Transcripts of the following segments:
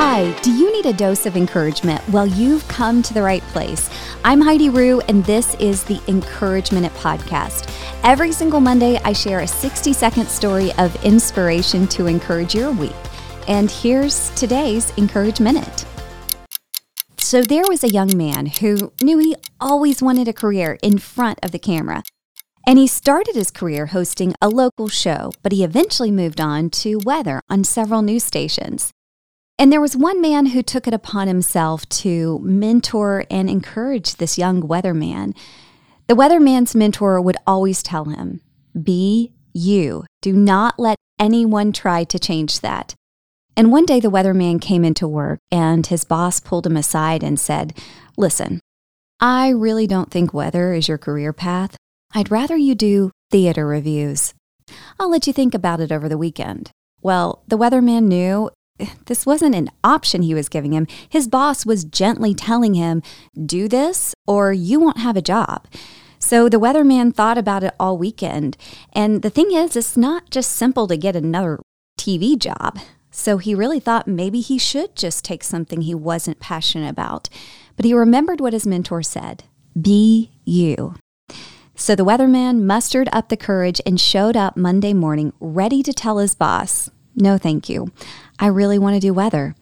Hi, do you need a dose of encouragement? Well, you've come to the right place. I'm Heidi Rue, and this is the Encourage Minute Podcast. Every single Monday, I share a 60 second story of inspiration to encourage your week. And here's today's Encourage Minute. So, there was a young man who knew he always wanted a career in front of the camera. And he started his career hosting a local show, but he eventually moved on to weather on several news stations. And there was one man who took it upon himself to mentor and encourage this young weatherman. The weatherman's mentor would always tell him, Be you. Do not let anyone try to change that. And one day the weatherman came into work and his boss pulled him aside and said, Listen, I really don't think weather is your career path. I'd rather you do theater reviews. I'll let you think about it over the weekend. Well, the weatherman knew this wasn't an option he was giving him. His boss was gently telling him, do this or you won't have a job. So the weatherman thought about it all weekend. And the thing is, it's not just simple to get another TV job. So he really thought maybe he should just take something he wasn't passionate about. But he remembered what his mentor said be you. So the weatherman mustered up the courage and showed up Monday morning ready to tell his boss, No, thank you. I really want to do weather,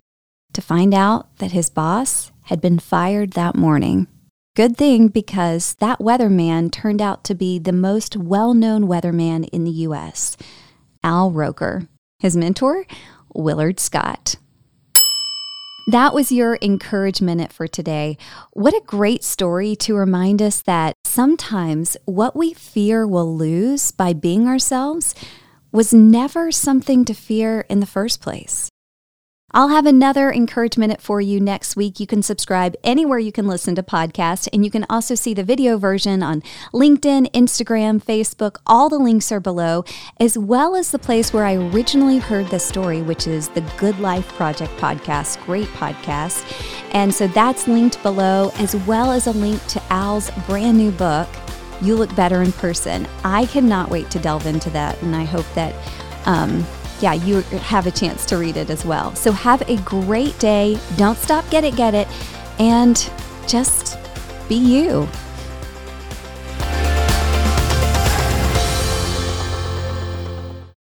to find out that his boss had been fired that morning. Good thing because that weatherman turned out to be the most well known weatherman in the U.S., Al Roker. His mentor, Willard Scott. That was your encourage minute for today. What a great story to remind us that sometimes what we fear we'll lose by being ourselves was never something to fear in the first place. I'll have another encouragement for you next week. You can subscribe anywhere you can listen to podcasts, and you can also see the video version on LinkedIn, Instagram, Facebook. All the links are below, as well as the place where I originally heard the story, which is the Good Life Project podcast. Great podcast. And so that's linked below, as well as a link to Al's brand new book, You Look Better in Person. I cannot wait to delve into that, and I hope that. Um, yeah, you have a chance to read it as well. So have a great day. Don't stop, get it, get it, and just be you.